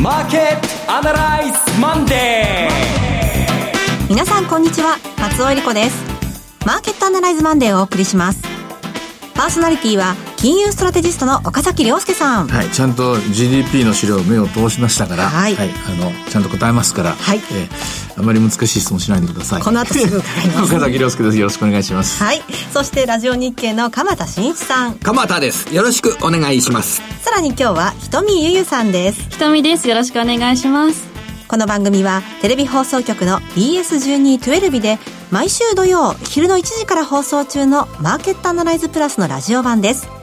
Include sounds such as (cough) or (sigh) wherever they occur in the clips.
マーケットアナライズマンデー皆さんこんにちは。松尾英里子です。マーケットアナライズマンデーをお送りします。パーソナリティは金融ストラテジストの岡崎良介さん。はい、ちゃんと GDP の資料目を通しましたから、はい、はい、あの、ちゃんと答えますから、はい。えー、あまり難しい質問しないでください。この後すぐ伺います。岡崎良介です。よろしくお願いします。はい。そして、ラジオ日経の鎌田伸一さん。鎌田です。よろしくお願いします。さらに今日は、ひとみゆゆさんです。ひとみです。よろしくお願いします。この番組はテレビ放送局の BS1212 で毎週土曜昼の1時から放送中のマーケットアナライズプラスのラジオ版です。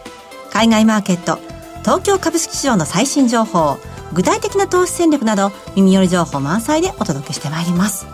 海外マーケット、東京株式市場の最新情報、具体的な投資戦略など耳寄り情報満載でお届けしてまいります。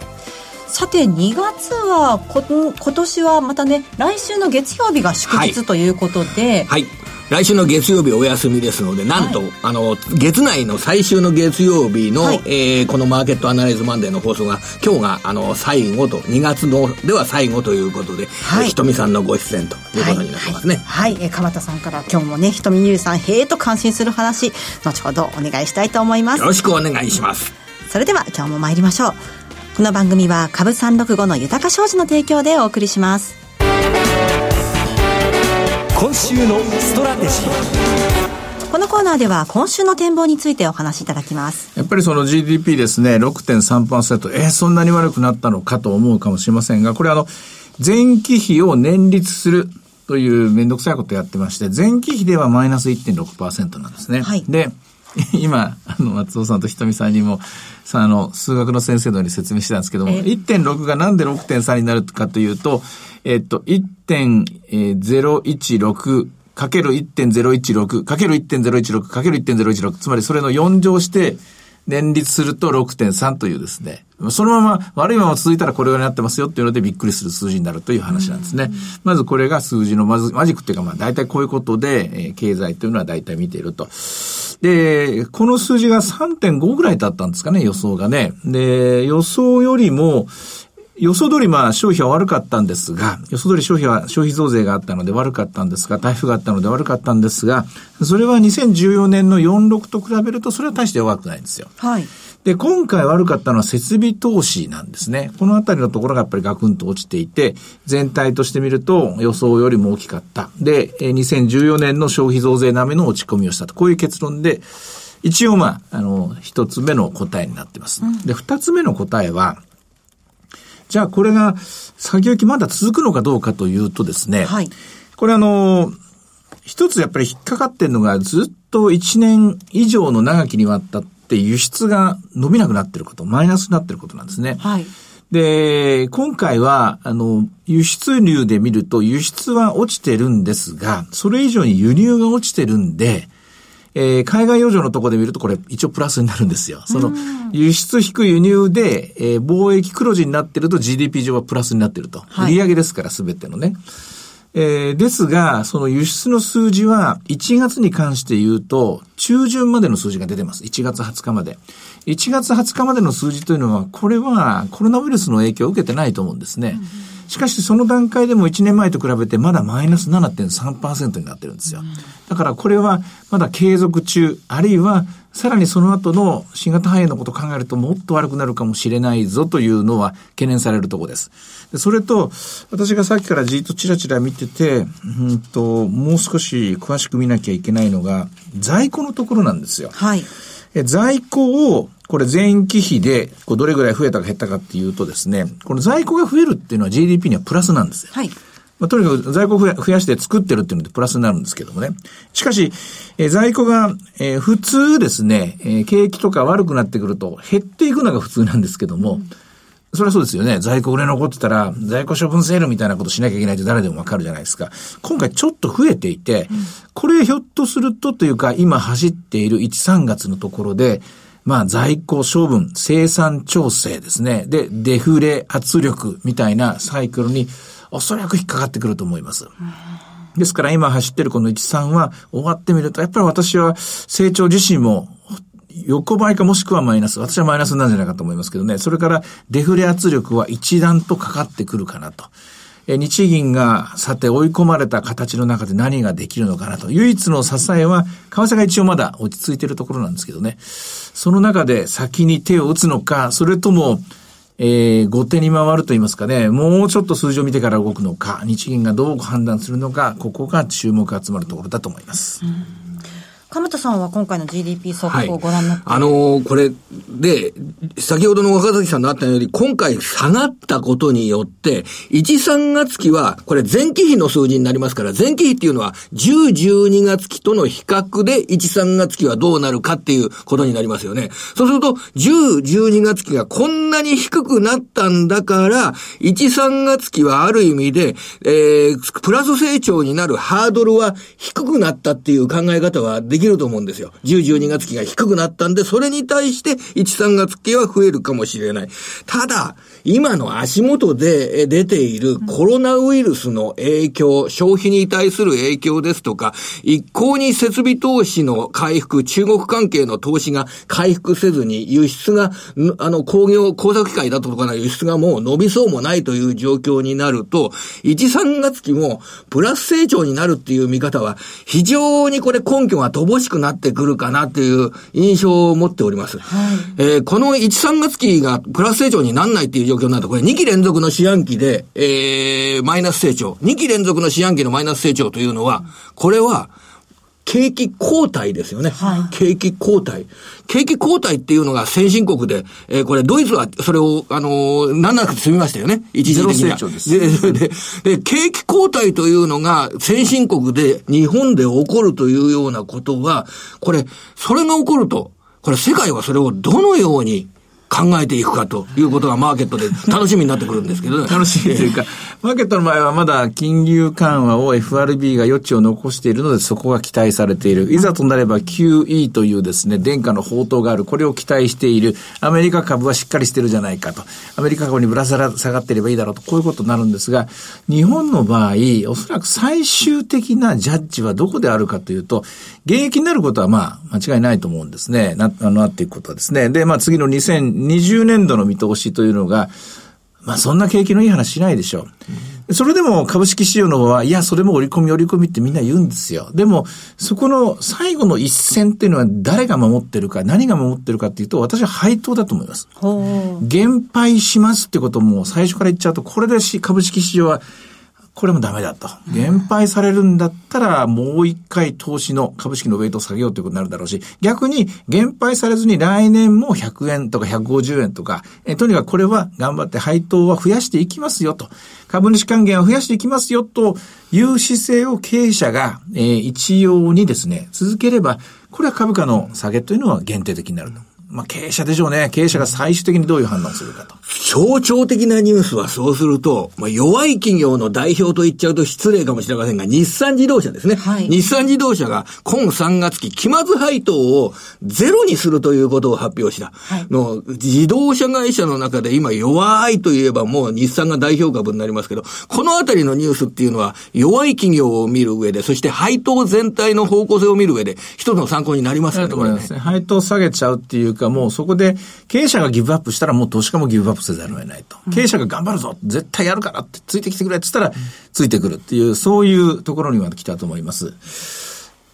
さて2月はこ今年はまたね来週の月曜日が祝日ということで、はい、はい来週の月曜日お休みですので、なんと、はい、あの、月内の最終の月曜日の、はい、えー、このマーケットアナライズマンデーの放送が、今日が、あの、最後と、2月のでは最後ということで、はい、ひとみさんのご出演ということになってますね。はい、はい、えー、鎌田さんから今日もね、ひとみゆうさん、へえと感心する話、後ほどお願いしたいと思います。よろしくお願いします。それでは、今日も参りましょう。この番組は、株365の豊か商事の提供でお送りします。今週のストラテジーこのコーナーでは今週の展望についてお話しいただきます。やっぱりその GDP ですね、6.3%、えー、そんなに悪くなったのかと思うかもしれませんが、これあの、前期比を年率するというめんどくさいことをやってまして、前期比ではマイナス1.6%なんですね。はい。で、(laughs) 今、あの、松尾さんとひとみさんにも、さあの、数学の先生のように説明してたんですけども、1.6がなんで6.3になるかというと、えっと、1.016かける1.016かける1.016かける1.016つまりそれの4乗して年率すると6.3というですね、そのまま悪いまま続いたらこれぐらいになってますよっていうのでびっくりする数字になるという話なんですね。まずこれが数字のまずマジックっていうかまあ大体こういうことで、えー、経済というのは大体見ていると。で、この数字が3.5ぐらいだったんですかね、予想がね。で、予想よりも、予想通りまあ消費は悪かったんですが、予想通り消費は消費増税があったので悪かったんですが、台風があったので悪かったんですが、それは2014年の46と比べるとそれは大して弱くないんですよ。はい。で、今回悪かったのは設備投資なんですね。このあたりのところがやっぱりガクンと落ちていて、全体として見ると予想よりも大きかった。で、2014年の消費増税並みの落ち込みをしたと。こういう結論で、一応まあ、あの、一つ目の答えになってます。うん、で、二つ目の答えは、じゃあこれが先行きまだ続くのかどうかというとですね、はい、これあの、一つやっぱり引っかかってるのがずっと1年以上の長きにわたって輸出が伸びなくなってること、マイナスになってることなんですね。はい。で、今回は、あの、輸出入で見ると輸出は落ちてるんですが、それ以上に輸入が落ちてるんで、えー、海外余剰のところで見るとこれ一応プラスになるんですよ。その、輸出引く輸入で、えー、貿易黒字になってると GDP 上はプラスになってると。はい、売上ですからすべてのね。えー、ですが、その輸出の数字は1月に関して言うと、中旬までの数字が出てます。1月20日まで。1月20日までの数字というのは、これはコロナウイルスの影響を受けてないと思うんですね。うんしかしその段階でも1年前と比べてまだマイナス7.3%になってるんですよ。だからこれはまだ継続中、あるいはさらにその後の新型肺炎のことを考えるともっと悪くなるかもしれないぞというのは懸念されるところです。それと、私がさっきからじっとチラチラ見てて、うんと、もう少し詳しく見なきゃいけないのが、在庫のところなんですよ。はい。在庫をこれ前期比で、こうどれぐらい増えたか減ったかっていうとですね、この在庫が増えるっていうのは GDP にはプラスなんですよ。はい。まあ、とにかく在庫を増やして作ってるっていうのでプラスになるんですけどもね。しかし、えー、在庫が、えー、普通ですね、えー、景気とか悪くなってくると減っていくのが普通なんですけども、うんそれはそうですよね。在庫売れ残ってたら、在庫処分セールみたいなことしなきゃいけないって誰でもわかるじゃないですか。今回ちょっと増えていて、うん、これひょっとするとというか、今走っている1、3月のところで、まあ、在庫処分、生産調整ですね。で、デフレ圧力みたいなサイクルにおそらく引っかかってくると思います。ですから今走ってるこの13は終わってみると、やっぱり私は成長自身も横ばいかもしくはマイナス。私はマイナスなんじゃないかと思いますけどね。それからデフレ圧力は一段とかかってくるかなと。日銀がさて追い込まれた形の中で何ができるのかなと。唯一の支えは、為替が一応まだ落ち着いているところなんですけどね。その中で先に手を打つのか、それとも、えー、後手に回ると言いますかね、もうちょっと数字を見てから動くのか、日銀がどう判断するのか、ここが注目集まるところだと思います。うん鎌田さんは今回の GDP 速報をご覧になって、はい、あのー、これで、先ほどの若崎さんのあったように、今回下がったことによって、1、3月期は、これ前期比の数字になりますから、前期比っていうのは、10、12月期との比較で、1、3月期はどうなるかっていうことになりますよね。そうすると、10、12月期がこんなに低くなったんだから、1、3月期はある意味で、えー、プラス成長になるハードルは低くなったっていう考え方はでききると思うんですよ。10、12月期が低くなったんで、それに対して1、3月期は増えるかもしれない。ただ、今の足元で出ているコロナウイルスの影響、消費に対する影響ですとか、一向に設備投資の回復、中国関係の投資が回復せずに、輸出が、あの、工業、工作機械だとかな輸出がもう伸びそうもないという状況になると、1、3月期もプラス成長になるっていう見方は、非常にこれ根拠が乏しくなってくるかなっていう印象を持っております。はい、えー、この1、3月期がプラス成長になんないっていう状況になると、これ2期連続の四半期で、えー、マイナス成長。2期連続の四半期のマイナス成長というのは、これは、景気後退ですよね。はい、景気後退。景気後退っていうのが先進国で、えー、これドイツはそれを、あのー、なんなく済みましたよね。一時的には。で、で、で、景気後退というのが先進国で日本で起こるというようなことは、これ、それが起こると、これ世界はそれをどのように考えていくかということがマーケットで楽しみになってくるんですけど、ね、楽しみというか、マーケットの場合はまだ金融緩和を FRB が余地を残しているので、そこが期待されている。いざとなれば QE というですね、殿下の宝刀がある。これを期待している。アメリカ株はしっかりしてるじゃないかと。アメリカ株にぶら下がっていればいいだろうと。こういうことになるんですが、日本の場合、おそらく最終的なジャッジはどこであるかというと、現役になることはまあ間違いないと思うんですね。な、あの、あっていくことはですね。で、まあ次の2020年度の見通しというのが、まあそんな景気のいい話しないでしょう。それでも株式市場の方は、いや、それも織り込み織り込みってみんな言うんですよ。でも、そこの最後の一線っていうのは誰が守ってるか、何が守ってるかっていうと、私は配当だと思います。減配しますってことも最初から言っちゃうと、これで株式市場はこれもダメだと。減配されるんだったら、もう一回投資の株式のウェイトを下げようということになるだろうし、逆に減配されずに来年も100円とか150円とか、えとにかくこれは頑張って配当は増やしていきますよと。株主還元を増やしていきますよという姿勢を経営者が、えー、一様にですね、続ければ、これは株価の下げというのは限定的になると。まあ、経営者でしょうね。経営者が最終的にどういう判断をするかと。象徴的なニュースはそうすると、まあ、弱い企業の代表と言っちゃうと失礼かもしれませんが、日産自動車ですね。はい、日産自動車が今3月期、期末配当をゼロにするということを発表した。はい、の自動車会社の中で今弱いといえばもう日産が代表株になりますけど、このあたりのニュースっていうのは弱い企業を見る上で、そして配当全体の方向性を見る上で、一つの参考になりますかね。ね。配当下げちゃうっていうか、もうそこで経営者がギブアップしたらもう投資家もギブアップせざるを得ないと。経営者が頑張るぞ絶対やるからってついてきてくれって言ったら、ついてくるっていう、そういうところには来たと思います。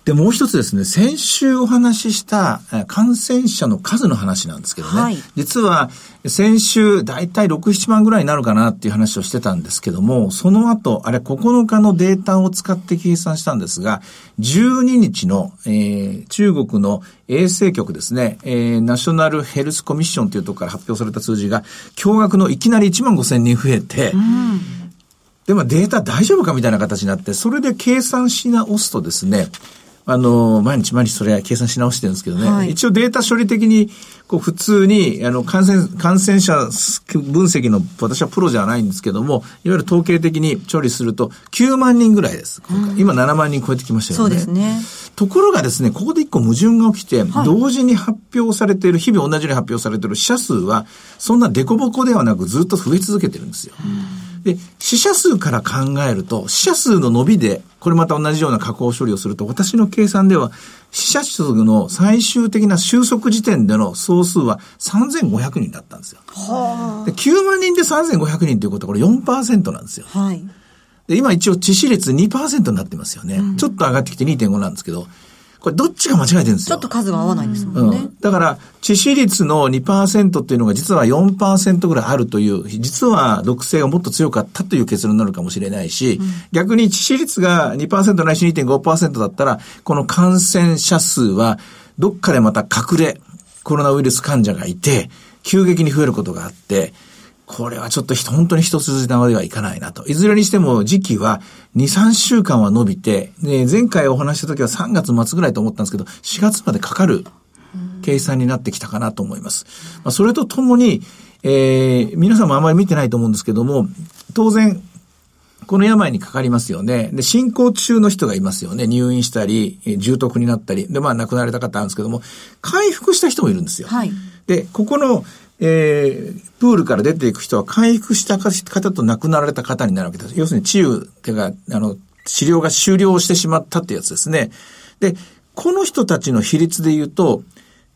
で、もう一つですね、先週お話しした感染者の数の話なんですけどね、はい、実は先週だいたい6、7万ぐらいになるかなっていう話をしてたんですけども、その後、あれ9日のデータを使って計算したんですが、12日の、えー、中国の衛生局ですね、えー、ナショナルヘルスコミッションというところから発表された数字が、驚愕のいきなり1万5千人増えて、うん。でもデータ大丈夫かみたいな形になって、それで計算し直すとですね、あの、毎日毎日それは計算し直してるんですけどね。はい、一応データ処理的に、こう普通に、あの、感染、感染者分析の、私はプロじゃないんですけども、いわゆる統計的に処理すると、9万人ぐらいです。今7万人超えてきましたよね。そうですね。ところがですね、ここで一個矛盾が起きて、はい、同時に発表されている、日々同じように発表されている死者数は、そんな凸凹ではなくずっと増え続けてるんですよ。で、死者数から考えると、死者数の伸びで、これまた同じような加工処理をすると、私の計算では、死者数の最終的な収束時点での総数は3500人だったんですよ。はあ、で9万人で3500人ということはこれ4%なんですよ。はい。で、今一応致死率2%になってますよね。ちょっと上がってきて2.5なんですけど、これどっちが間違えてるんですよ。ちょっと数が合わないんですもんね。うん、だから、致死率の2%っていうのが実は4%ぐらいあるという、実は毒性がもっと強かったという結論になるかもしれないし、逆に致死率が2%ないし2.5%だったら、この感染者数はどっかでまた隠れコロナウイルス患者がいて、急激に増えることがあって、これはちょっとひ本当に一筋縄ではいかないなと。いずれにしても時期は2、3週間は伸びて、で前回お話した時は3月末ぐらいと思ったんですけど、4月までかかる計算になってきたかなと思います。まあ、それとともに、えー、皆さんもあまり見てないと思うんですけども、当然、この病にかかりますよね。で、進行中の人がいますよね。入院したり、えー重篤になったり。で、まあ亡くなられた方あるんですけども、回復した人もいるんですよ。はいで、ここの、えー、プールから出ていく人は回復した方と亡くなられた方になるわけです。要するに治癒っていうか、あの、治療が終了してしまったってやつですね。で、この人たちの比率で言うと、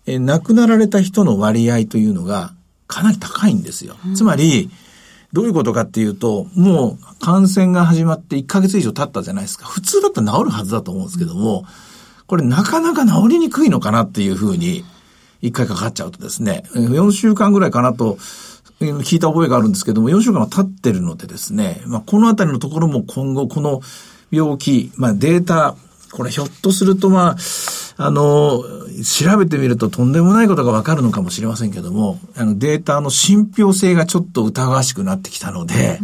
えー亡くなられた人の割合というのがかなり高いんですよ。つまり、どういうことかっていうと、もう感染が始まって1ヶ月以上経ったじゃないですか。普通だったら治るはずだと思うんですけども、これなかなか治りにくいのかなっていうふうに、一回かかっちゃうとですね、えー4週間ぐらいかなと、えー聞いた覚えがあるんですけども、4週間は経ってるのでですね、まあ、このあたりのところも今後この病気、まあ、データ、これひょっとするとまあ、あの、調べてみるととんでもないことがわかるのかもしれませんけども、あのデータの信憑性がちょっと疑わしくなってきたので、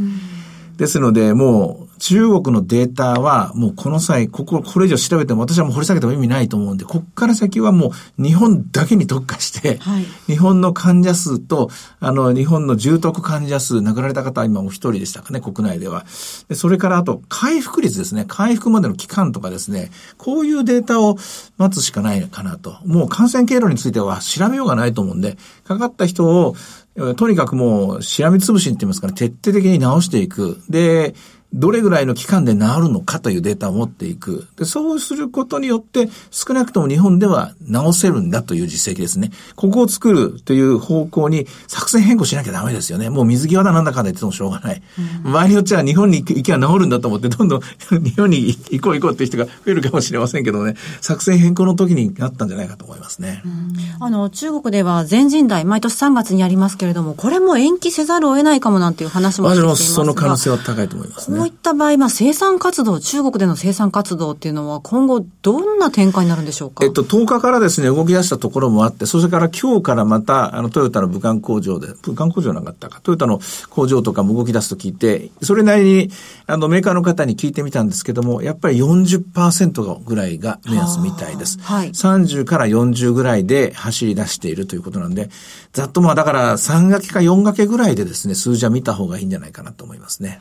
ですので、もう、中国のデータは、もうこの際、ここ、これ以上調べても、私はもう掘り下げても意味ないと思うんで、こっから先はもう、日本だけに特化して、はい日本の患者数と、あの、日本の重篤患者数、亡くなられた方は今お一人でしたかね、国内では。でそれからあと、回復率ですね。回復までの期間とかですね。こういうデータを待つしかないかなと。もう感染経路については調べようがないと思うんで、かかった人を、えーとにかくもう、しらみつぶしにって言いますから、徹底的に治していく。で、どれぐらいの期間で治るのかというデータを持っていく。で、そうすることによって、少なくとも日本では治せるんだという実績ですね。ここを作るという方向に作戦変更しなきゃダメですよね。もう水際だなんだかんだ言ってもしょうがない。場合によっちゃ日本に行けば治るんだと思って、どんどん (laughs) 日本に行こう行こうっていう人が増えるかもしれませんけどね、作戦変更の時になったんじゃないかと思いますね。あの、中国では全人代、毎年3月にやりますけれども、これも延期せざるを得ないかもなんていう話も出私もてきていますが。その可能性は高いと思いますね。こういった場合、まあ、生産活動、中国での生産活動っていうのは、今後、どんな展開になるんでしょうか？えっと、10日からですね、動き出したところもあって、それから今日からまた、あの、トヨタの武漢工場で、武漢工場なかったか、トヨタの工場とかも動き出すと聞いて、それなりに、あの、メーカーの方に聞いてみたんですけども、やっぱり40%ぐらいが目安みたいです。はい30から40ぐらいで走り出しているということなんで、ざっとまあ、だから3掛けか4掛けぐらいでですね、数字は見た方がいいんじゃないかなと思いますね。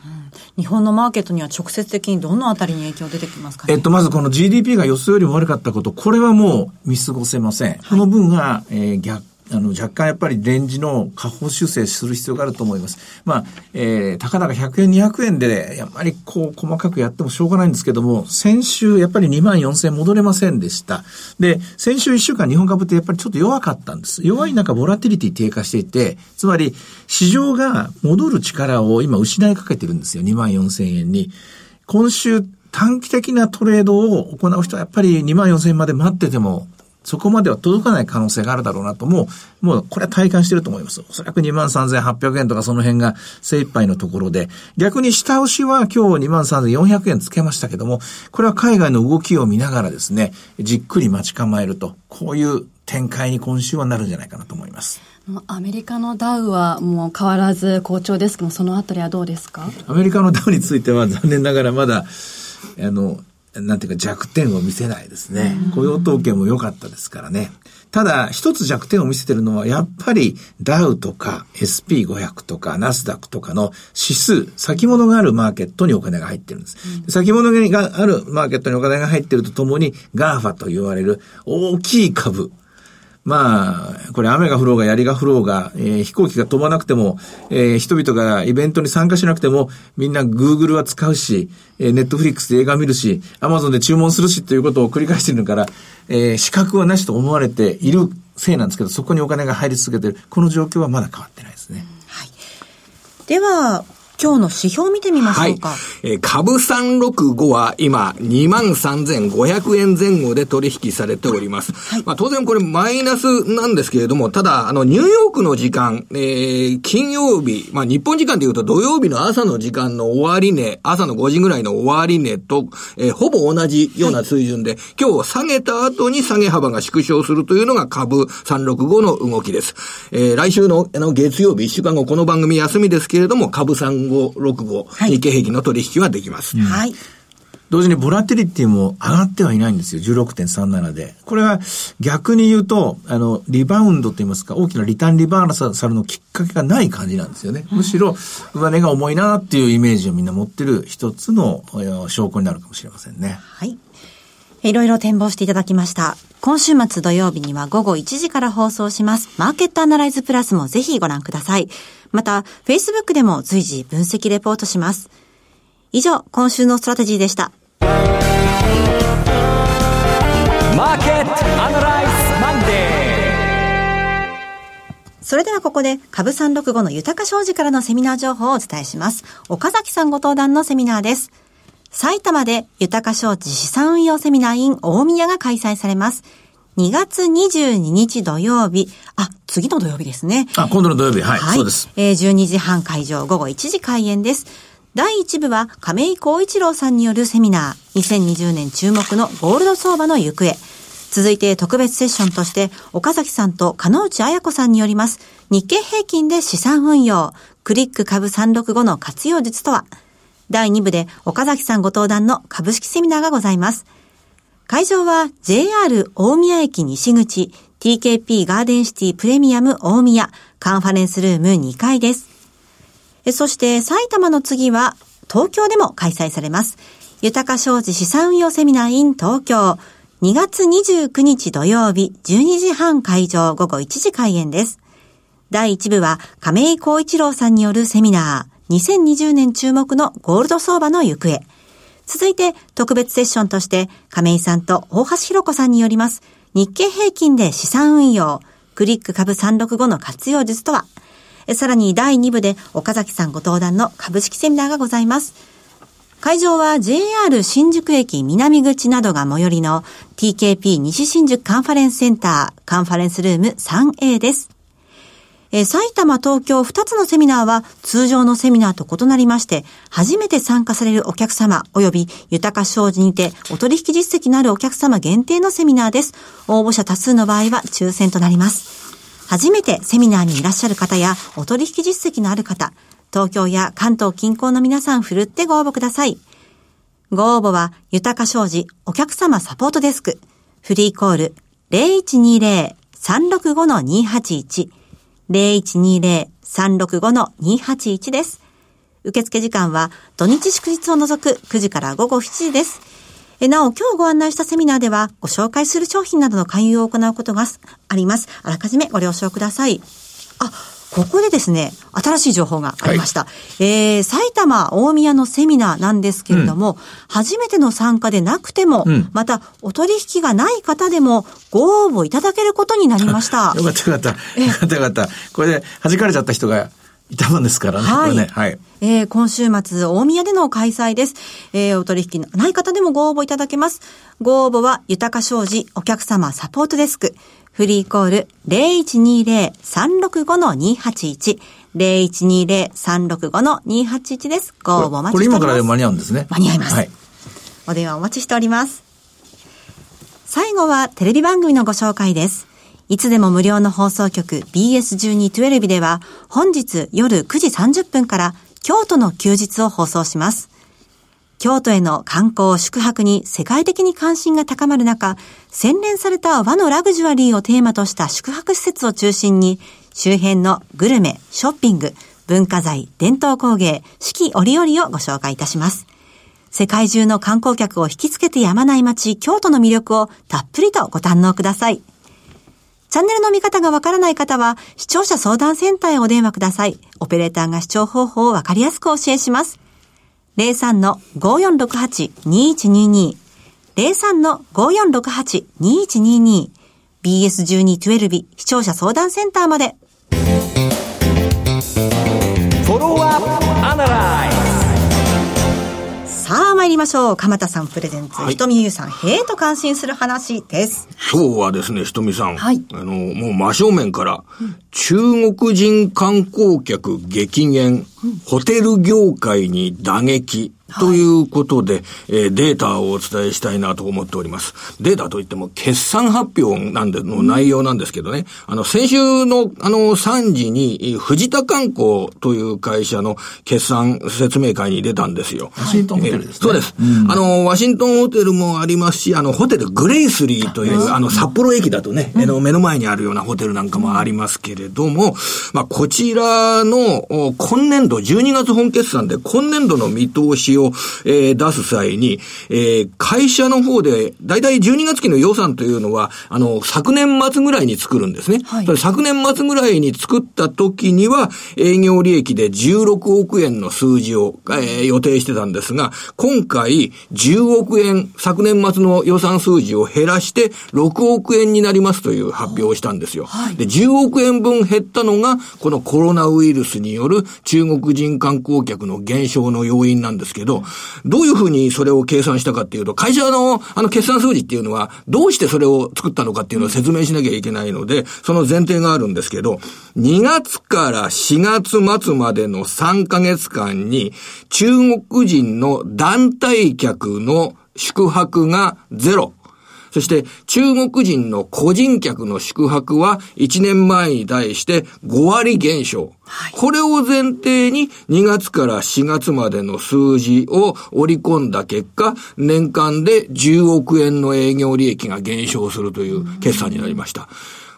日本のマーケットには直接的にどのあたりに影響出てきますかね？えっと、まずこの GDP が予想よりも悪かったこと、これはもう見過ごせません。この分が、えー逆、あの、若干やっぱりレンジの下方修正する必要があると思います。まあ、えー、たかだか100円、200円で、やっぱりこう、細かくやってもしょうがないんですけども、先週、やっぱり2万4000戻れませんでした。で、先週1週間日本株ってやっぱりちょっと弱かったんです。弱い中、ボラティリティ低下していて、つまり、市場が戻る力を今失いかけてるんですよ。2万4000円に。今週、短期的なトレードを行う人はやっぱり2万4000円まで待ってても、そこまでは届かない可能性があるだろうなと、もう、もうこれは体感してると思います。おそらく2万3800円とかその辺が精一杯のところで、逆に下押しは今日2万3400円つけましたけども、これは海外の動きを見ながらですね、じっくり待ち構えると、こういう展開に今週はなるんじゃないかなと思います。アメリカのダウはもう変わらず好調ですけども、そのあたりはどうですか？アメリカのダウについては残念ながらまだ、あの、なんていうか弱点を見せないですね。雇用統計も良かったですからね。ただ、一つ弱点を見せてるのは、やっぱりダウとか SP500 とかナスダックとかの指数、先物があるマーケットにお金が入ってるんです。先物があるマーケットにお金が入ってるとともに、GAFA と言われる大きい株、まあ、これ雨が降ろうが槍が降ろうが、えー飛行機が飛ばなくても、えー人々がイベントに参加しなくても、みんな Google は使うし、えー、Netflix で映画見るし、Amazon で注文するしということを繰り返してるから、えー資格はなしと思われているせいなんですけど、そこにお金が入り続けている。この状況はまだ変わってないですね。はいでは、今日の指標を見てみましょうか。はい。えー株365は今、23,500円前後で取引されております。まあ当然これマイナスなんですけれども、ただ、あの、ニューヨークの時間、えー金曜日、まあ日本時間で言うと土曜日の朝の時間の終値、朝の5時ぐらいの終値と、えーほぼ同じような水準で、今日下げた後に下げ幅が縮小するというのが株365の動きです。えー来週のあの月曜日、1週間後、この番組休みですけれども、株3565、はい日経平均の取引はできます。はい。同時にボラテリティも上がってはいないんですよ。16.37で。これは逆に言うと、あの、リバウンドといいますか、大きなリターンリバーサルのきっかけがない感じなんですよね。むしろ、上値が重いなっていうイメージをみんな持ってる一つのえー証拠になるかもしれませんね。はい。いろいろ展望していただきました。今週末土曜日には午後1時から放送します。マーケットアナライズプラスもぜひご覧ください。また、Facebook でも随時分析レポートします。以上、今週のストラテジーでした。マーケットアナライズマンデそれではここで株365の豊か商事からのセミナー情報をお伝えします。岡崎さんご登壇のセミナーです。埼玉で豊か商事資産運用セミナー in 大宮が開催されます。2月22日土曜日、あ、次の土曜日ですね。あ、今度の土曜日、はい、そうです。えー12時半会場、午後1時開演です。第1部は亀井光一郎さんによるセミナー、2020年注目のゴールド相場の行方。続いて特別セッションとして、岡崎さんと金内彩子さんによります、日経平均で資産運用、クリック株365の活用術とは、第2部で岡崎さんご登壇の株式セミナーがございます。会場は JR 大宮駅西口 TKP ガーデンシティプレミアム大宮カンファレンスルーム2階です。そして埼玉の次は東京でも開催されます。豊か商事資産運用セミナー in 東京2月29日土曜日12時半会場午後1時開演です。第1部は亀井光一郎さんによるセミナー2020年注目のゴールド相場の行方。続いて特別セッションとして亀井さんと大橋弘子さんによります日経平均で資産運用クリック株365の活用術とはさらに第2部で岡崎さんご登壇の株式セミナーがございます。会場は JR 新宿駅南口などが最寄りの TKP 西新宿カンファレンスセンターカンファレンスルーム 3A です。えー埼玉、東京2つのセミナーは通常のセミナーと異なりまして、初めて参加されるお客様及び豊か商事にてお取引実績のあるお客様限定のセミナーです。応募者多数の場合は抽選となります。初めてセミナーにいらっしゃる方やお取引実績のある方、東京や関東近郊の皆さんふるってご応募ください。ご応募は、豊か商事お客様サポートデスク、フリーコール0120-365-281、0120-365-281です。受付時間は土日祝日を除く9時から午後7時です。なお、今日ご案内したセミナーでは、ご紹介する商品などの勧誘を行うことがあります。あらかじめご了承ください。あ、ここでですね、新しい情報がありました。えー、埼玉大宮のセミナーなんですけれども、初めての参加でなくても、うんまたお取引がない方でもご応募いただけることになりました。(laughs) よかったよかった。よかったよかった。これで弾かれちゃった人がいたもんですからね。はいね。はい。えー今週末、大宮での開催です。えーお取引のない方でもご応募いただけます。ご応募は、豊か商事お客様サポートデスク。フリーコール0120-365-281。0120-365-281です。ご応募お待これちしております。今からでも間に合うんですね。間に合いますはい。お電話お待ちしております。最後はテレビ番組のご紹介です。いつでも無料の放送局 BS1212 では本日夜9時30分から京都の休日を放送します。京都への観光、宿泊に世界的に関心が高まる中、洗練された和のラグジュアリーをテーマとした宿泊施設を中心に、周辺のグルメ、ショッピング、文化財、伝統工芸、四季折々をご紹介いたします。世界中の観光客を引きつけてやまない街、京都の魅力をたっぷりとご堪能ください。チャンネルの見方がわからない方は、視聴者相談センターへお電話ください。オペレーターが視聴方法をわかりやすくお教えします。03-5468-2122 03-5468-2122 BS1212 視聴者相談センターまで。フォローアップアナライ参りましょう。鎌田さんプレゼンツ、はいひとみゆうさん、へえと感心する話です。今日はですね、ひとみさん。はいあの、もう真正面から、中国人観光客激減、ホテル業界に打撃、ということで、えーデータをお伝えしたいなと思っております。データといっても、決算発表なんで、の内容なんですけどね、あの、先週の、あの、3時に、えー藤田観光という会社の決算説明会に出たんですよ。ワシントンホテルですね。そうです。あの、ワシントンホテルもありますし、あの、ホテルグレイスリーという、あの、札幌駅だとね、目の目の前にあるようなホテルなんかもありますけれども、まあ、こちらの、お今年度、12月本決算で今年度の見通しを、えー出す際に、えー会社の方で、だいたい12月期の予算というのは、あの、昨年末ぐらいに作るんですね。はいそれ昨年末ぐらいに作った時には、営業利益で16億円の数字を、えー予定してたんですが、今回10億円、昨年末の予算数字を減らして6億円になりますという発表をしたんですよ。で、10億円分減ったのが、このコロナウイルスによる中国人観光客の減少の要因なんですけど、どういうふうにそれを計算したかっていうと、会社のあの決算数字っていうのは、どうしてそれを作ったのかっていうのを説明しなきゃいけないので、その前提があるんですけど、2月から4月末までの3ヶ月間に、中国人の団体客の宿泊がゼロ。そして、中国人の個人客の宿泊は1年前に対して5割減少。これを前提に2月から4月までの数字を織り込んだ結果、年間で10億円の営業利益が減少するという決算になりました。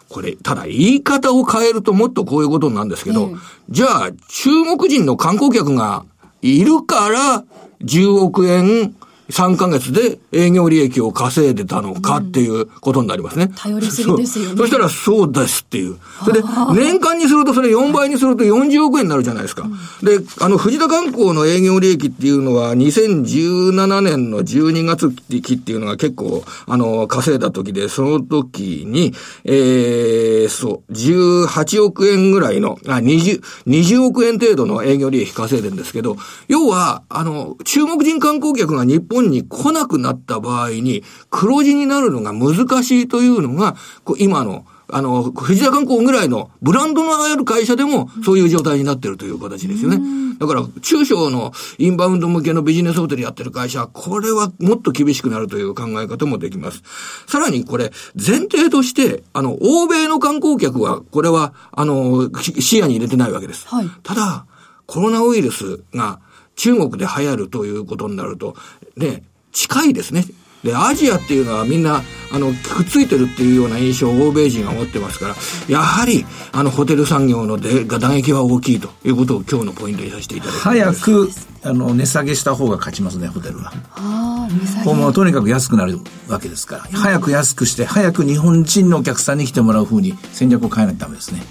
これ、ただ言い方を変えるともっとこういうことなんですけど、じゃあ中国人の観光客がいるから10億円3ヶ月で営業利益を稼いでたのかっていうことになりますね。頼りすぎですよねそうそしたらそうですっていう。それで、年間にするとそれ4倍にすると40億円になるじゃないですか。で、あの、藤田観光の営業利益っていうのは2017年の12月期っていうのが結構、あの、稼いだ時で、その時に、えー、そう、18億円ぐらいの、あ、20、20億円程度の営業利益稼いでるんですけど、要は、あの、中国人観光客が日本に来なくなった場合に、黒字になるのが難しいというのが、今の、あの、藤田観光ぐらいのブランドのある会社でもそういう状態になってるという形ですよね。だから、中小のインバウンド向けのビジネスホテルやってる会社は、これはもっと厳しくなるという考え方もできます。さらにこれ、前提として、あの、欧米の観光客は、これは、あの、し視野に入れてないわけです。はいただ、コロナウイルスが中国で流行るということになると、ね、近いですね。で、アジアっていうのはみんな、あの、くっついてるっていうような印象を欧米人が持ってますから、やはり、あの、ホテル産業のでが打撃は大きいということを今日のポイントにさせていただきます。早く、あの、値下げした方が勝ちますね、ホテルは。ああ、値下げこうもうとにかく安くなるわけですから、早く安くして、早く日本人のお客さんに来てもらう風に戦略を変えないとダメですね。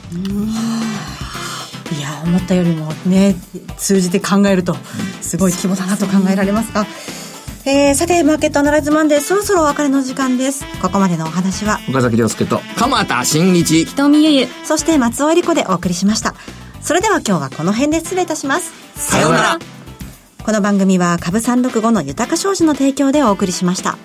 いや思ったよりもね通じて考えるとすごい規模だなと考えられますが、えー、さてマーケットアナライズマンデーそろそろお別れの時間ですここまでのお話は岡崎亮介と。鎌田新一。瞳ゆゆそして松尾恵理子でお送りしましたそれでは今日はこの辺で失礼いたしますさようなら。この番組は株365の豊か商事の提供でお送りしました